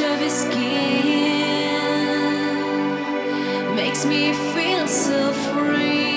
of his skin makes me feel so free.